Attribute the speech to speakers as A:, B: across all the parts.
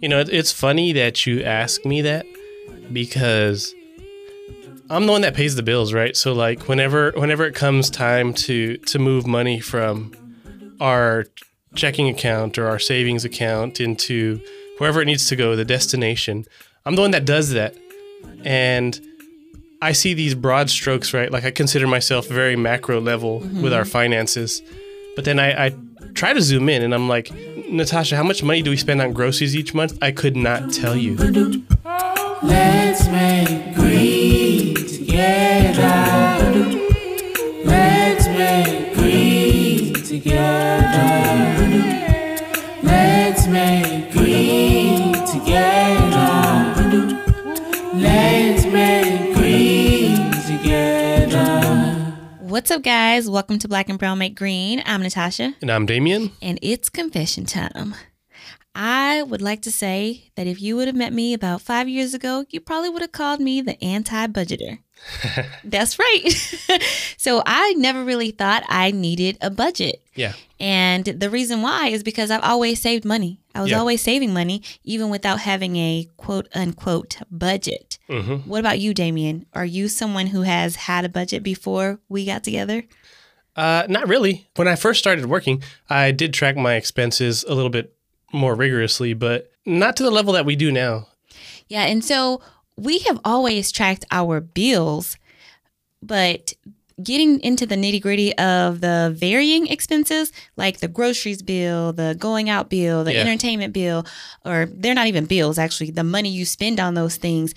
A: You know, it's funny that you ask me that because I'm the one that pays the bills, right? So like whenever whenever it comes time to to move money from our checking account or our savings account into wherever it needs to go, the destination, I'm the one that does that. And I see these broad strokes, right? Like I consider myself very macro level with mm-hmm. our finances. But then I, I try to zoom in and I'm like, Natasha, how much money do we spend on groceries each month? I could not tell you.
B: Let's make green together. Let's make green together. Let's make
C: What's up, guys? Welcome to Black and Brown Make Green. I'm Natasha,
A: And I'm Damien.
C: and it's confession time. I would like to say that if you would have met me about five years ago, you probably would have called me the anti budgeter. That's right. so I never really thought I needed a budget.
A: Yeah.
C: And the reason why is because I've always saved money. I was
A: Yeah.
C: always saving money, even without having a quote unquote budget.
A: hmm
C: What about you, Damien? Are you someone who has had a budget before we got together?
A: Uh, not really. When I first started working, I did track my expenses a little bit more rigorously, but not to the level that we do now.
C: Yeah, and so we have always tracked our bills, but getting into the nitty gritty of the varying expenses, like the groceries bill, the going out bill, the
A: Yeah.
C: entertainment bill, or they're not even bills, actually, the money you spend on those things,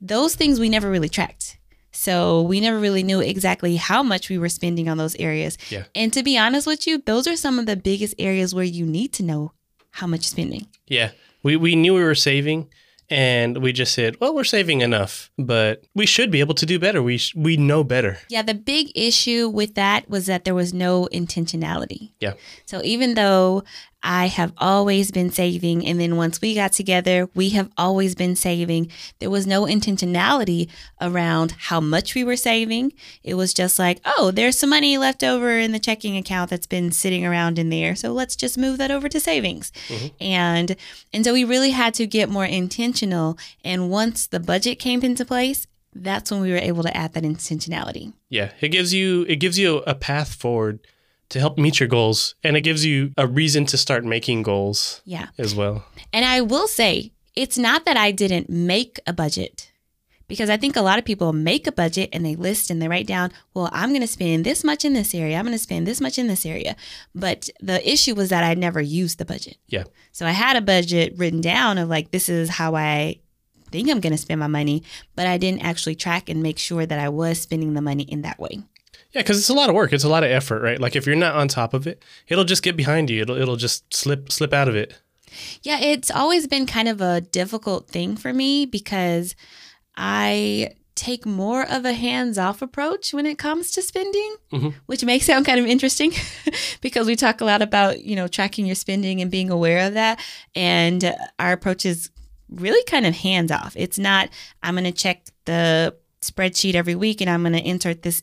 C: those things we never really tracked. So we never really knew exactly how much we were spending on those areas.
A: Yeah.
C: And to be honest with you, those are some of the biggest areas where you need to know how much spending.
A: Yeah. We, we knew we were saving and we just said, well, we're saving enough, but we should be able to do better. We, sh- we know better.
C: Yeah, the big issue with that was that there was no intentionality.
A: Yeah.
C: So even though I have always been saving, and then once we got together, we have always been saving, there was no intentionality around how much we were saving. It was just like, oh, there's some money left over in the checking account that's been sitting around in there. So let's just move that over to savings. Mm-hmm. And and so we really had to get more intentional. And once the budget came into place, that's when we were able to add that intentionality.
A: Yeah. It gives you, it gives you a path forward to help meet your goals and it gives you a reason to start making goals
C: Yeah.
A: as well.
C: And I will say, it's not that I didn't make a budget because I think a lot of people make a budget and they list and they write down, well, I'm going to spend this much in this area. I'm going to spend this much in this area. But the issue was that I never used the budget.
A: Yeah.
C: So I had a budget written down of like, this is how I think I'm going to spend my money, but I didn't actually track and make sure that I was spending the money in that way.
A: Yeah, because it's a lot of work. It's a lot of effort, right? Like if you're not on top of it, it'll just get behind you. It'll it'll just slip slip out of it.
C: Yeah, it's always been kind of a difficult thing for me because I take more of a hands off approach when it comes to spending,
A: Mhm.
C: which may sound kind of interesting because we talk a lot about, you know, tracking your spending and being aware of that. And our approach is really kind of hands off. It's not, I'm going to check the spreadsheet every week and I'm going to insert this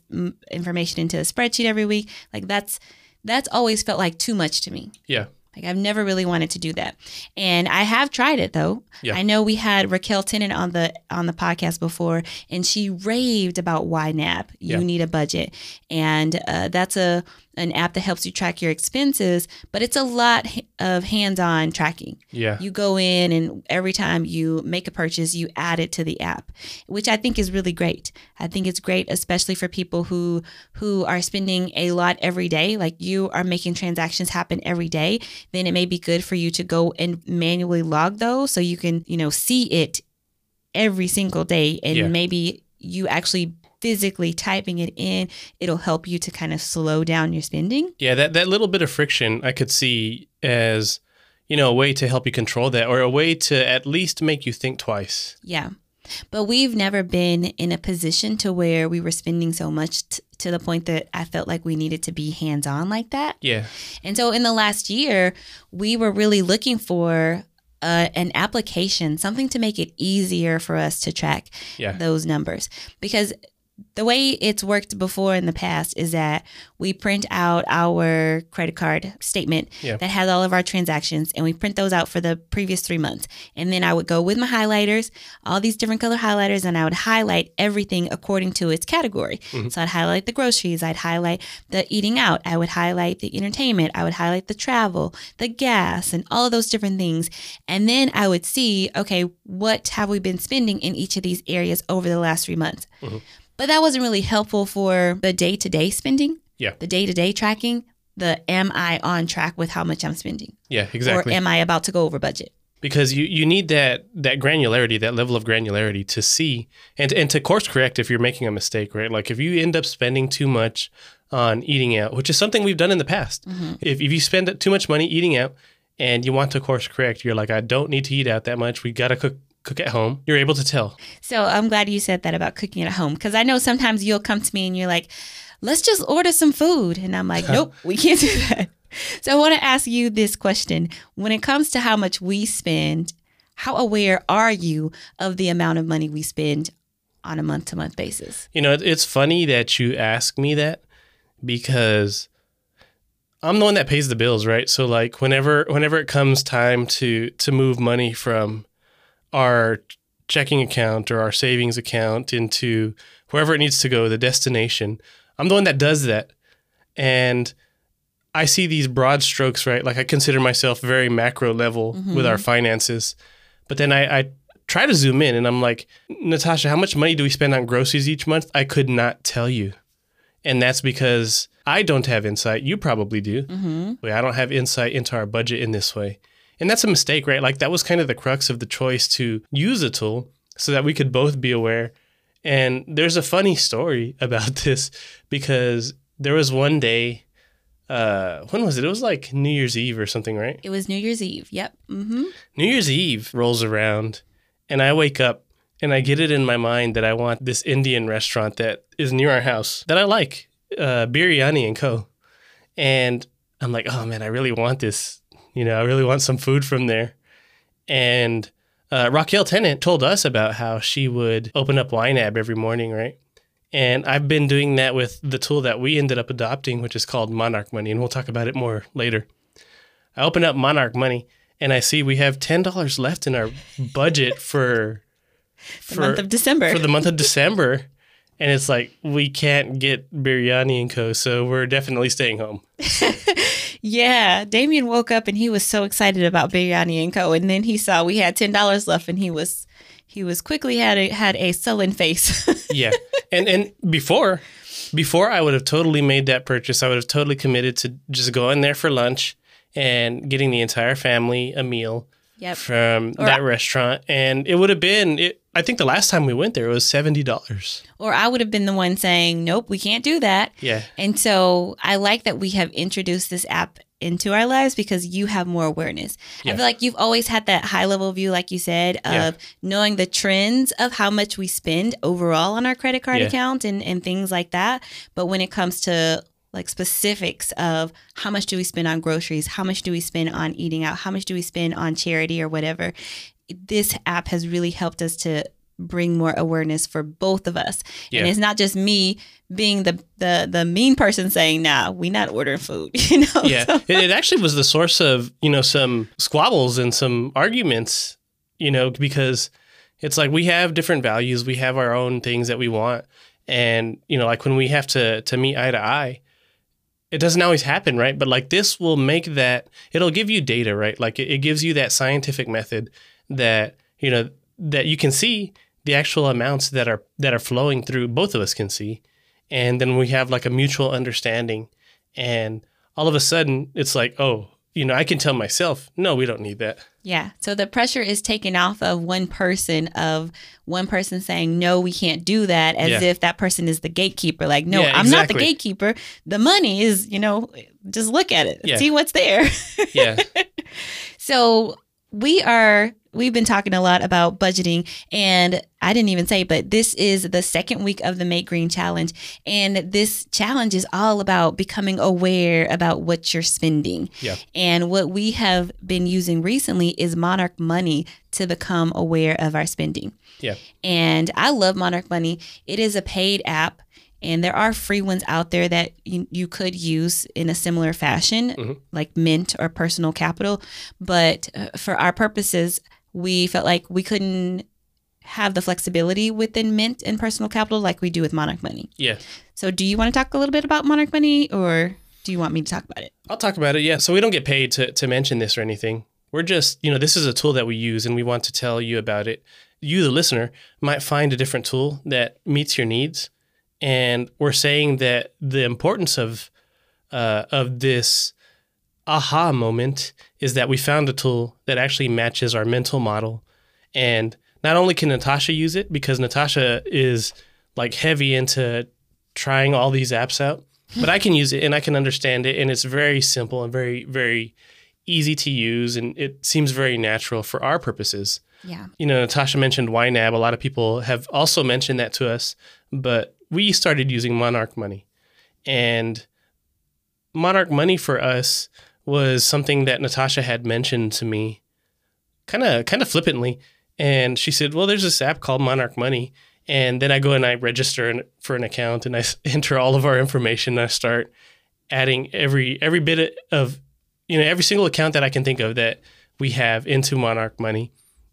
C: information into a spreadsheet every week. Like that's, that's always felt like too much to me.
A: Yeah.
C: Like I've never really wanted to do that. And I have tried it though.
A: Yeah.
C: I know we had Raquel Tennant on the on the podcast before and she raved about YNAB. You
A: Yeah.
C: need a budget. And uh, that's a an app that helps you track your expenses, but it's a lot of hands-on tracking.
A: Yeah.
C: You go in and every time you make a purchase, you add it to the app, which I think is really great. I think it's great especially for people who who are spending a lot every day, like you are making transactions happen every day, then it may be good for you to go and manually log those so you can, you know, see it every single day and
A: Yeah.
C: maybe you actually physically typing it in, it'll help you to kind of slow down your spending.
A: Yeah, that, that little bit of friction I could see as, you know, a way to help you control that or a way to at least make you think twice.
C: Yeah. But we've never been in a position to where we were spending so much t- to the point that I felt like we needed to be hands on like that.
A: Yeah.
C: And so in the last year, we were really looking for uh, an application, something to make it easier for us to track
A: Yeah.
C: those numbers. Because the way it's worked before in the past is that we print out our credit card statement
A: Yeah.
C: that has all of our transactions and we print those out for the previous three months. And then I would go with my highlighters, all these different color highlighters, and I would highlight everything according to its category. Mm-hmm. So I'd highlight the groceries, I'd highlight the eating out, I would highlight the entertainment, I would highlight the travel, the gas, and all of those different things. And then I would see, okay, what have we been spending in each of these areas over the last three months? Mm-hmm. But that wasn't really helpful for the day to day spending,
A: Yeah.
C: the day to day tracking, the am I on track with how much I'm spending?
A: Yeah, exactly.
C: Or am I about to go over budget?
A: because you, you need that that granularity, that level of granularity to see and and to course correct if you're making a mistake, right? Like if you end up spending too much on eating out, which is something we've done in the past. Mm-hmm. If if you spend too much money eating out and you want to course correct, you're like, I don't need to eat out that much. We gotta cook cook at home. You're able to tell.
C: So I'm glad you said that about cooking at home because I know sometimes you'll come to me and you're like, let's just order some food. And I'm like, nope, we can't do that. So I want to ask you this question. When it comes to how much we spend, how aware are you of the amount of money we spend on a month to month basis?
A: You know, it's funny that you ask me that because I'm the one that pays the bills, right? So like whenever whenever it comes time to to move money from our checking account or our savings account into wherever it needs to go, the destination, I'm the one that does that. And I see these broad strokes, right? Like I consider myself very macro level with our finances. But then I, I try to zoom in and I'm like, Natasha, how much money do we spend on groceries each month? I could not tell you. And that's because I don't have insight. You probably do. Mm-hmm. I don't have insight into our budget in this way. And that's a mistake, right? Like that was kind of the crux of the choice to use a tool so that we could both be aware. And there's a funny story about this because there was one day, uh, when was it? It was like New Year's Eve or something, right?
C: It was New Year's Eve. Yep. Mm-hmm.
A: New Year's Eve rolls around and I wake up and I get it in my mind that I want this Indian restaurant that is near our house that I like, uh, Biryani and Co. And I'm like, oh man, I really want this. You know, I really want some food from there. And uh, Raquel Tennant told us about how she would open up YNAB every morning, right? And I've been doing that with the tool that we ended up adopting, which is called Monarch Money. And we'll talk about it more later. I open up Monarch Money and I see we have ten dollars left in our budget for
C: The month of December.
A: for the month of December, and it's like we can't get biryani and co, so we're definitely staying home.
C: Yeah, Damien woke up and he was so excited about biryani and co. And then he saw we had ten dollars left, and he was he was quickly had a had a sullen face.
A: Yeah, and and before before I would have totally made that purchase, I would have totally committed to just going there for lunch and getting the entire family a meal
C: yep.
A: from
C: Or-
A: that restaurant, and it would have been. It, I think the last time we went there it was seventy dollars.
C: Or I would have been the one saying, "Nope, we can't do that."
A: Yeah,
C: And so I like that we have introduced this app into our lives because you have more awareness. I feel like you've always had that high level view, like you said, of
A: Yeah.
C: knowing the trends of how much we spend overall on our credit card
A: Yeah.
C: account and, and things like that. But when it comes to like specifics of how much do we spend on groceries, how much do we spend on eating out, how much do we spend on charity or whatever, this app has really helped us to bring more awareness for both of us. And it's not just me being the the the mean person saying, "Nah, we not ordering food." You know?
A: yeah.
C: So-
A: it, it actually was the source of you know some squabbles and some arguments. You know, because it's like we have different values, we have our own things that we want, and you know, like when we have to to meet eye to eye, it doesn't always happen, right? But like this will make that it'll give you data, right? Like it, it gives you that scientific method that you know that you can see the actual amounts that are that are flowing through. Both of us can see, and then we have like a mutual understanding, and all of a sudden it's like, oh, you know, I can tell myself, no, we don't need that.
C: Yeah. So the pressure is taken off of one person of one person saying, no, we can't do that, as
A: Yeah.
C: if that person is the gatekeeper. Like, no,
A: Yeah,
C: I'm not the gatekeeper. The money is, you know, just look at it,
A: Yeah.
C: see what's there.
A: Yeah,
C: so we are we've been talking a lot about budgeting and I didn't even say, but this is the second week of the Make Green Challenge. And this challenge is all about becoming aware about what you're spending.
A: Yeah.
C: And what we have been using recently is Monarch Money to become aware of our spending.
A: Yeah.
C: And I love Monarch Money. It is a paid app, and there are free ones out there that you, you could use in a similar fashion, like Mint or Personal Capital. But uh, for our purposes, we felt like we couldn't have the flexibility within Mint and Personal Capital like we do with Monarch Money.
A: Yeah.
C: So, do you want to talk a little bit about Monarch Money, or do you want me to talk about it?
A: I'll talk about it. Yeah. So we don't get paid to, to mention this or anything. We're just, you know, this is a tool that we use and we want to tell you about it. You, the listener, might find a different tool that meets your needs. And we're saying that the importance of uh, of this aha moment is that we found a tool that actually matches our mental model. And not only can Natasha use it because Natasha is like heavy into trying all these apps out, but I can use it and I can understand it. And it's very simple and very, very easy to use. And it seems very natural for our purposes.
C: Yeah.
A: You know, Natasha mentioned YNAB. A lot of people have also mentioned that to us, but we started using Monarch Money. And Monarch Money for us was something that Natasha had mentioned to me kind of kind of flippantly. And she said, "Well, there's this app called Monarch Money." And then I go and I register for an account and I enter all of our information. And I start adding every every bit of you know every single account that I can think of that we have into Monarch Money.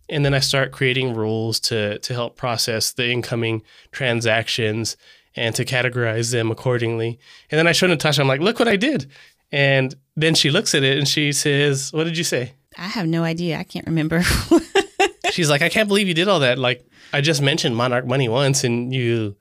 A: And then I start creating rules to to help process the incoming transactions and to categorize them accordingly. And then I show Natasha, I'm like, look what I did. And then she looks at it and she says, What did you say?
C: I have no idea. I can't remember.
A: She's like, I can't believe you did all that. Like I just mentioned Monarch Money once and you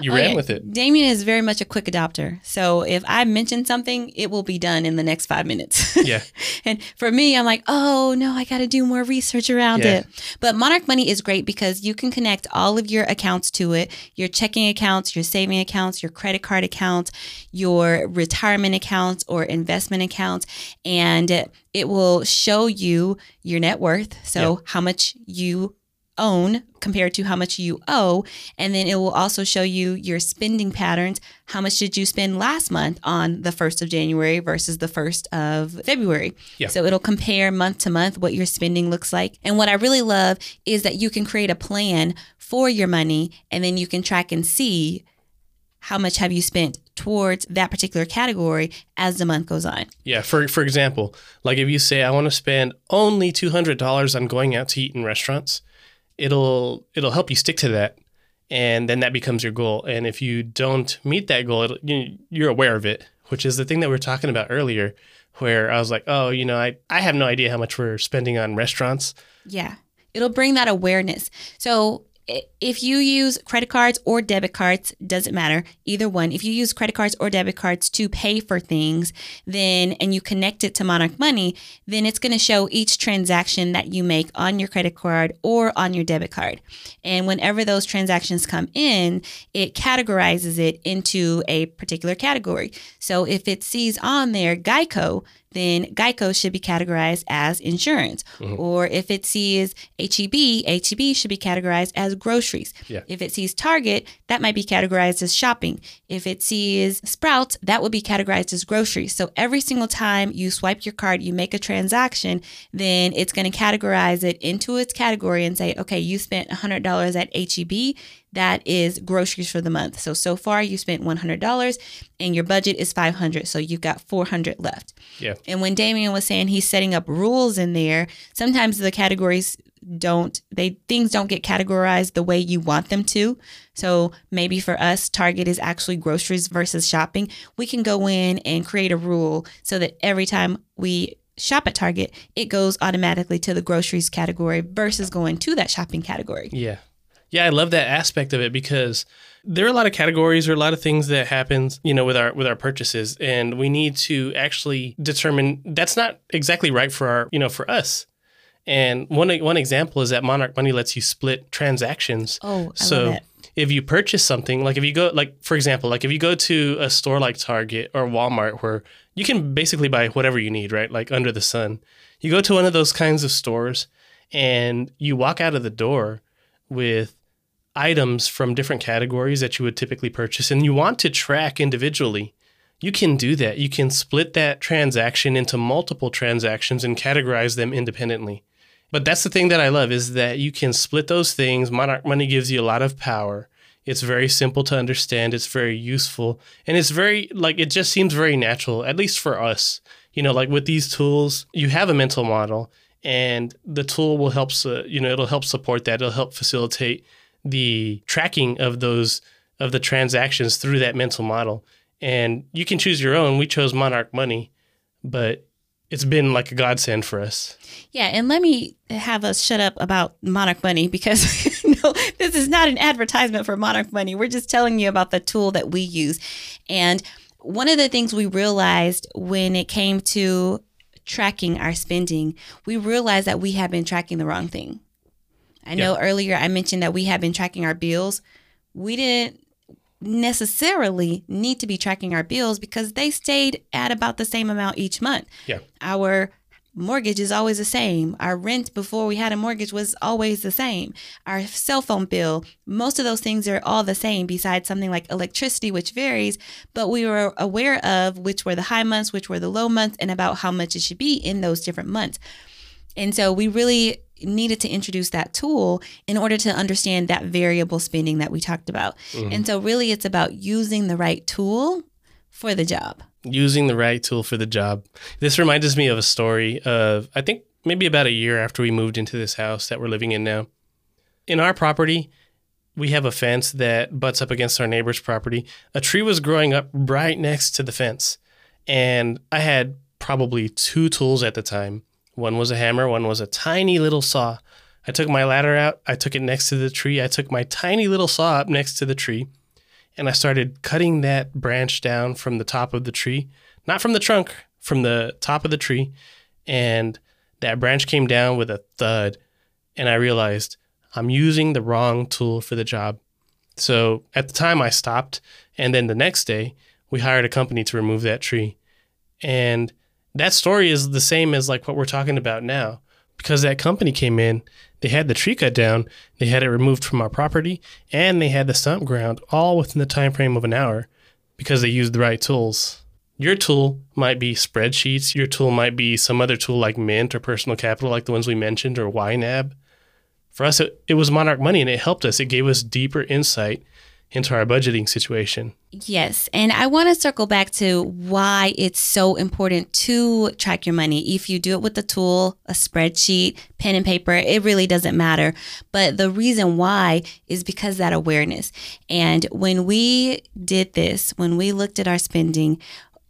A: you ran with it.
C: Damien is very much a quick adopter. So if I mention something, it will be done in the next five minutes.
A: Yeah.
C: and for me, I'm like, oh no, I got to do more research around
A: Yeah.
C: it. But Monarch Money is great because you can connect all of your accounts to it your checking accounts, your saving accounts, your credit card accounts, your retirement accounts, or investment accounts. And it will show you your net worth. So
A: Yeah.
C: how much you own compared to how much you owe and then it will also show you your spending patterns how much did you spend last month on the 1st of January versus the 1st of February
A: Yeah.
C: so it'll compare month to month what your spending looks like and what I really love is that you can create a plan for your money and then you can track and see how much have you spent towards that particular category as the month goes on
A: Yeah. For for example, like if you say I want to spend only two hundred dollars on going out to eat in restaurants, it'll it'll help you stick to that, and then that becomes your goal. And if you don't meet that goal, you, you're aware of it, which is the thing that we were talking about earlier, where I was like, oh, you know, I I have no idea how much we're spending on restaurants.
C: Yeah. It'll bring that awareness. So if you use credit cards or debit cards, doesn't matter, either one. If you use credit cards or debit cards to pay for things, then and you connect it to Monarch Money, then it's going to show each transaction that you make on your credit card or on your debit card. And whenever those transactions come in, it categorizes it into a particular category. So if it sees on there Geico, then Geico should be categorized as insurance. Mm-hmm. Or if it sees HEB, HEB should be categorized as groceries.
A: Yeah.
C: If it sees Target, that might be categorized as shopping. If it sees Sprouts, that would be categorized as groceries. So every single time you swipe your card, you make a transaction, then it's going to categorize it into its category and say, okay, you spent $100 at HEB that is groceries for the month. So so far you spent $100 and your budget is 500, so you've got 400 left.
A: Yeah.
C: And when Damien was saying he's setting up rules in there, sometimes the categories don't they things don't get categorized the way you want them to. So maybe for us Target is actually groceries versus shopping. We can go in and create a rule so that every time we shop at Target, it goes automatically to the groceries category versus going to that shopping category.
A: Yeah. Yeah, I love that aspect of it because there are a lot of categories or a lot of things that happens, you know, with our with our purchases and we need to actually determine that's not exactly right for our, you know, for us. And one one example is that Monarch Money lets you split transactions.
C: Oh, I
A: so
C: love that.
A: if you purchase something, like if you go like for example, like if you go to a store like Target or Walmart where you can basically buy whatever you need, right? Like under the sun. You go to one of those kinds of stores and you walk out of the door with items from different categories that you would typically purchase and you want to track individually, you can do that. You can split that transaction into multiple transactions and categorize them independently. But that's the thing that I love is that you can split those things. Monarch Money gives you a lot of power. It's very simple to understand. It's very useful. And it's very, like, it just seems very natural, at least for us. You know, like with these tools, you have a mental model and the tool will help, su- you know, it'll help support that. It'll help facilitate the tracking of those, of the transactions through that mental model. And you can choose your own. We chose Monarch Money, but it's been like a godsend for us.
C: Yeah, and let me have us shut up about Monarch Money because no, this is not an advertisement for Monarch Money. We're just telling you about the tool that we use. And one of the things we realized when it came to tracking our spending, we realized that we had been tracking the wrong thing. I know earlier I mentioned that we had been tracking our bills. We didn't necessarily need to be tracking our bills because they stayed at about the same amount each month.
A: Yeah.
C: Our mortgage is always the same. Our rent before we had a mortgage was always the same. Our cell phone bill, most of those things are all the same besides something like electricity which varies, but we were aware of which were the high months, which were the low months and about how much it should be in those different months. And so we really needed to introduce that tool in order to understand that variable spending that we talked about. Mm-hmm. And so really it's about using the right tool for the job.
A: Using the right tool for the job. This reminds me of a story of, I think, maybe about a year after we moved into this house that we're living in now. In our property, we have a fence that butts up against our neighbor's property. A tree was growing up right next to the fence. And I had probably two tools at the time. One was a hammer, one was a tiny little saw. I took my ladder out, I took it next to the tree, I took my tiny little saw up next to the tree, and I started cutting that branch down from the top of the tree, not from the trunk, from the top of the tree. And that branch came down with a thud. And I realized I'm using the wrong tool for the job. So at the time, I stopped. And then the next day, we hired a company to remove that tree. And that story is the same as like what we're talking about now because that company came in they had the tree cut down they had it removed from our property and they had the stump ground all within the time frame of an hour because they used the right tools. Your tool might be spreadsheets your tool might be some other tool like mint or personal capital like the ones we mentioned or ynab for us it, it was monarch money and it helped us. It gave us deeper insight into our budgeting situation
C: Yes. And I want to circle back to why it's so important to track your money. If you do it with a tool, a spreadsheet, pen and paper, it really doesn't matter. But the reason why is because that awareness. And when we did this, when we looked at our spending,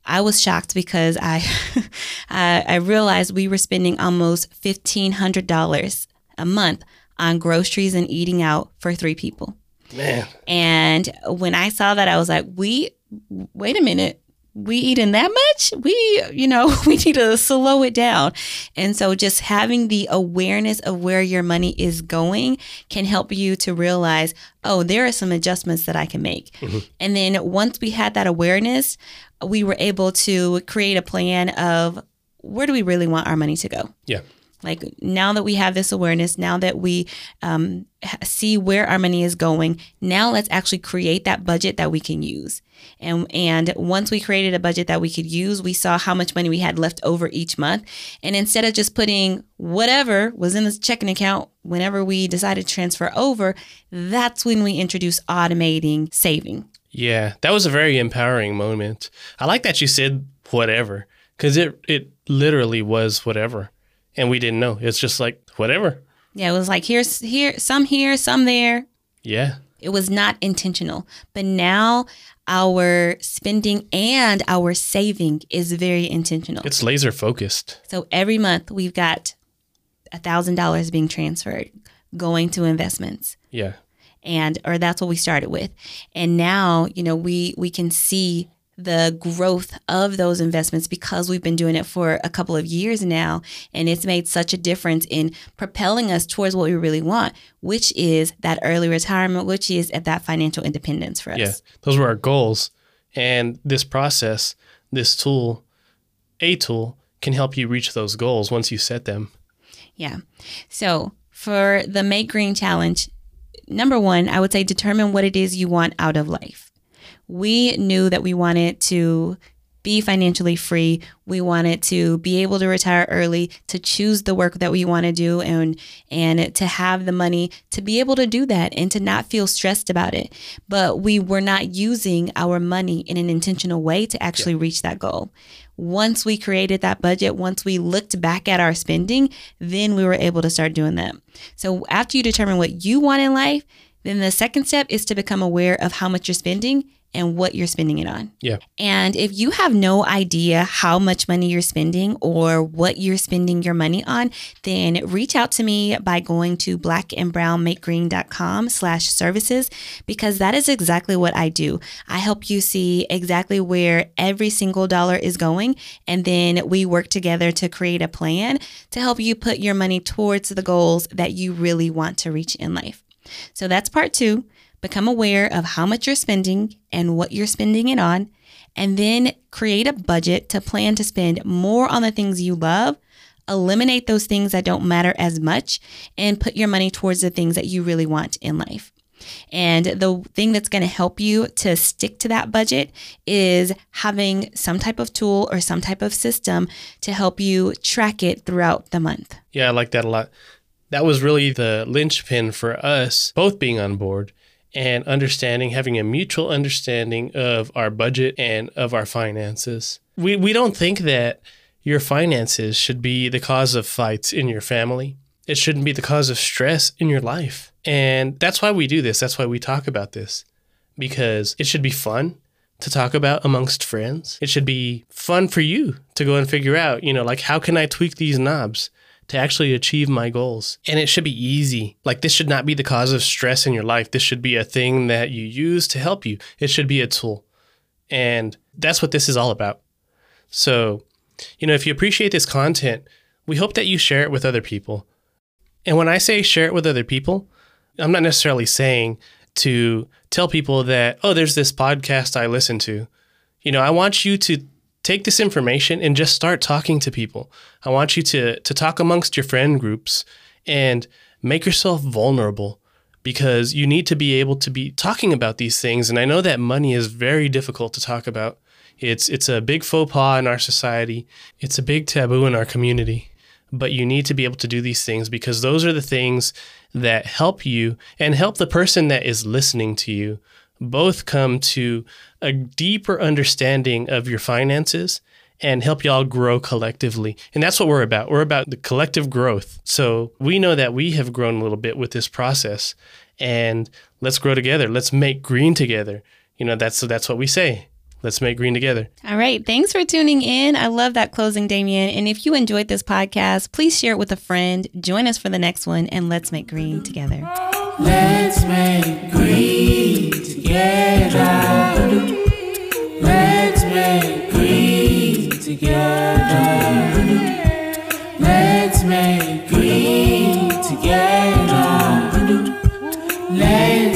C: I was shocked because I, I I realized we were spending almost fifteen hundred dollars a month on groceries and eating out for three people.
A: Man
C: And when I saw that, I was like, we, wait a minute. We eating that much? We, you know, we need to slow it down. And so just having the awareness of where your money is going can help you to realize, oh, there are some adjustments that I can make. Mm-hmm. And then once we had that awareness, we were able to create a plan of where do we really want our money to go?
A: yeah
C: Like now that we have this awareness, now that we um, see where our money is going, now let's actually create that budget that we can use. And and once we created a budget that we could use, we saw how much money we had left over each month. And instead of just putting whatever was in this checking account whenever we decided to transfer over, that's when we introduced automating saving.
A: Yeah, that was a very empowering moment. I like that you said whatever because it it literally was whatever, and we didn't know. It's just like whatever.
C: Yeah, it was like here's here some here, some there,
A: Yeah,
C: It was not intentional. But now our spending and our saving is very intentional.
A: it's laser focused.
C: So every month we've got a thousand dollars being transferred going to investments.
A: Yeah,
C: And or that's what we started with. And now, you know, we we can see the growth of those investments because we've been doing it for a couple of years now and it's made such a difference in propelling us towards what we really want which is that early retirement which is at that financial independence for us
A: yeah. Those were our goals, and this process, this tool, a tool, can help you reach those goals once you set them.
C: Yeah. So for the Make Green Challenge, number one, I would say determine what it is you want out of life. We knew that we wanted to be financially free. We wanted to be able to retire early, to choose the work that we want to do and and to have the money to be able to do that and to not feel stressed about it. But we were not using our money in an intentional way to actually yeah. reach that goal. Once we created that budget, once we looked back at our spending, then we were able to start doing that. So after you determine what you want in life, then the second step is to become aware of how much you're spending and what you're spending it on.
A: Yeah.
C: And if you have no idea how much money you're spending or what you're spending your money on, then reach out to me by going to blackandbrownmakegreen.com slash services because that is exactly what I do. I help you see exactly where every single dollar is going. And then we work together to create a plan to help you put your money towards the goals that you really want to reach in life. So that's part two. Become aware of how much you're spending and what you're spending it on, and then create a budget to plan to spend more on the things you love. Eliminate those things that don't matter as much and put your money towards the things that you really want in life. And the thing that's going to help you to stick to that budget is having some type of tool or some type of system to help you track it throughout the month.
A: Yeah, I like that a lot. That was really the linchpin for us both being on board and understanding, having a mutual understanding of our budget and of our finances. We, we don't think that your finances should be the cause of fights in your family. It shouldn't be the cause of stress in your life. And that's why we do this. That's why we talk about this because it should be fun to talk about amongst friends. It should be fun for you to go and figure out, you know, like how can I tweak these knobs? To actually achieve my goals. And it should be easy. Like, this should not be the cause of stress in your life. This should be a thing that you use to help you. It should be a tool. And that's what this is all about. So, you know, if you appreciate this content, we hope that you share it with other people. And when I say share it with other people, I'm not necessarily saying to tell people that, oh, there's this podcast I listen to. You know, I want you to take this information and just start talking to people. I want you to to talk amongst your friend groups and make yourself vulnerable because you need to be able to be talking about these things and I know that money is very difficult to talk about. It's it's a big faux pas in our society. It's a big taboo in our community. But you need to be able to do these things because those are the things that help you and help the person that is listening to you both come to a deeper understanding of your finances and help y'all grow collectively. And that's what we're about. We're about the collective growth. So we know that we have grown a little bit with this process and let's grow together. Let's make green together. You know, that's that's what we say. Let's make green together.
C: All right. Thanks for tuning in. I love that closing, Damien. And if you enjoyed this podcast, please share it with a friend. Join us for the next one, and let's make green together.
B: Let's make green together. Together. Let's make green together. Let's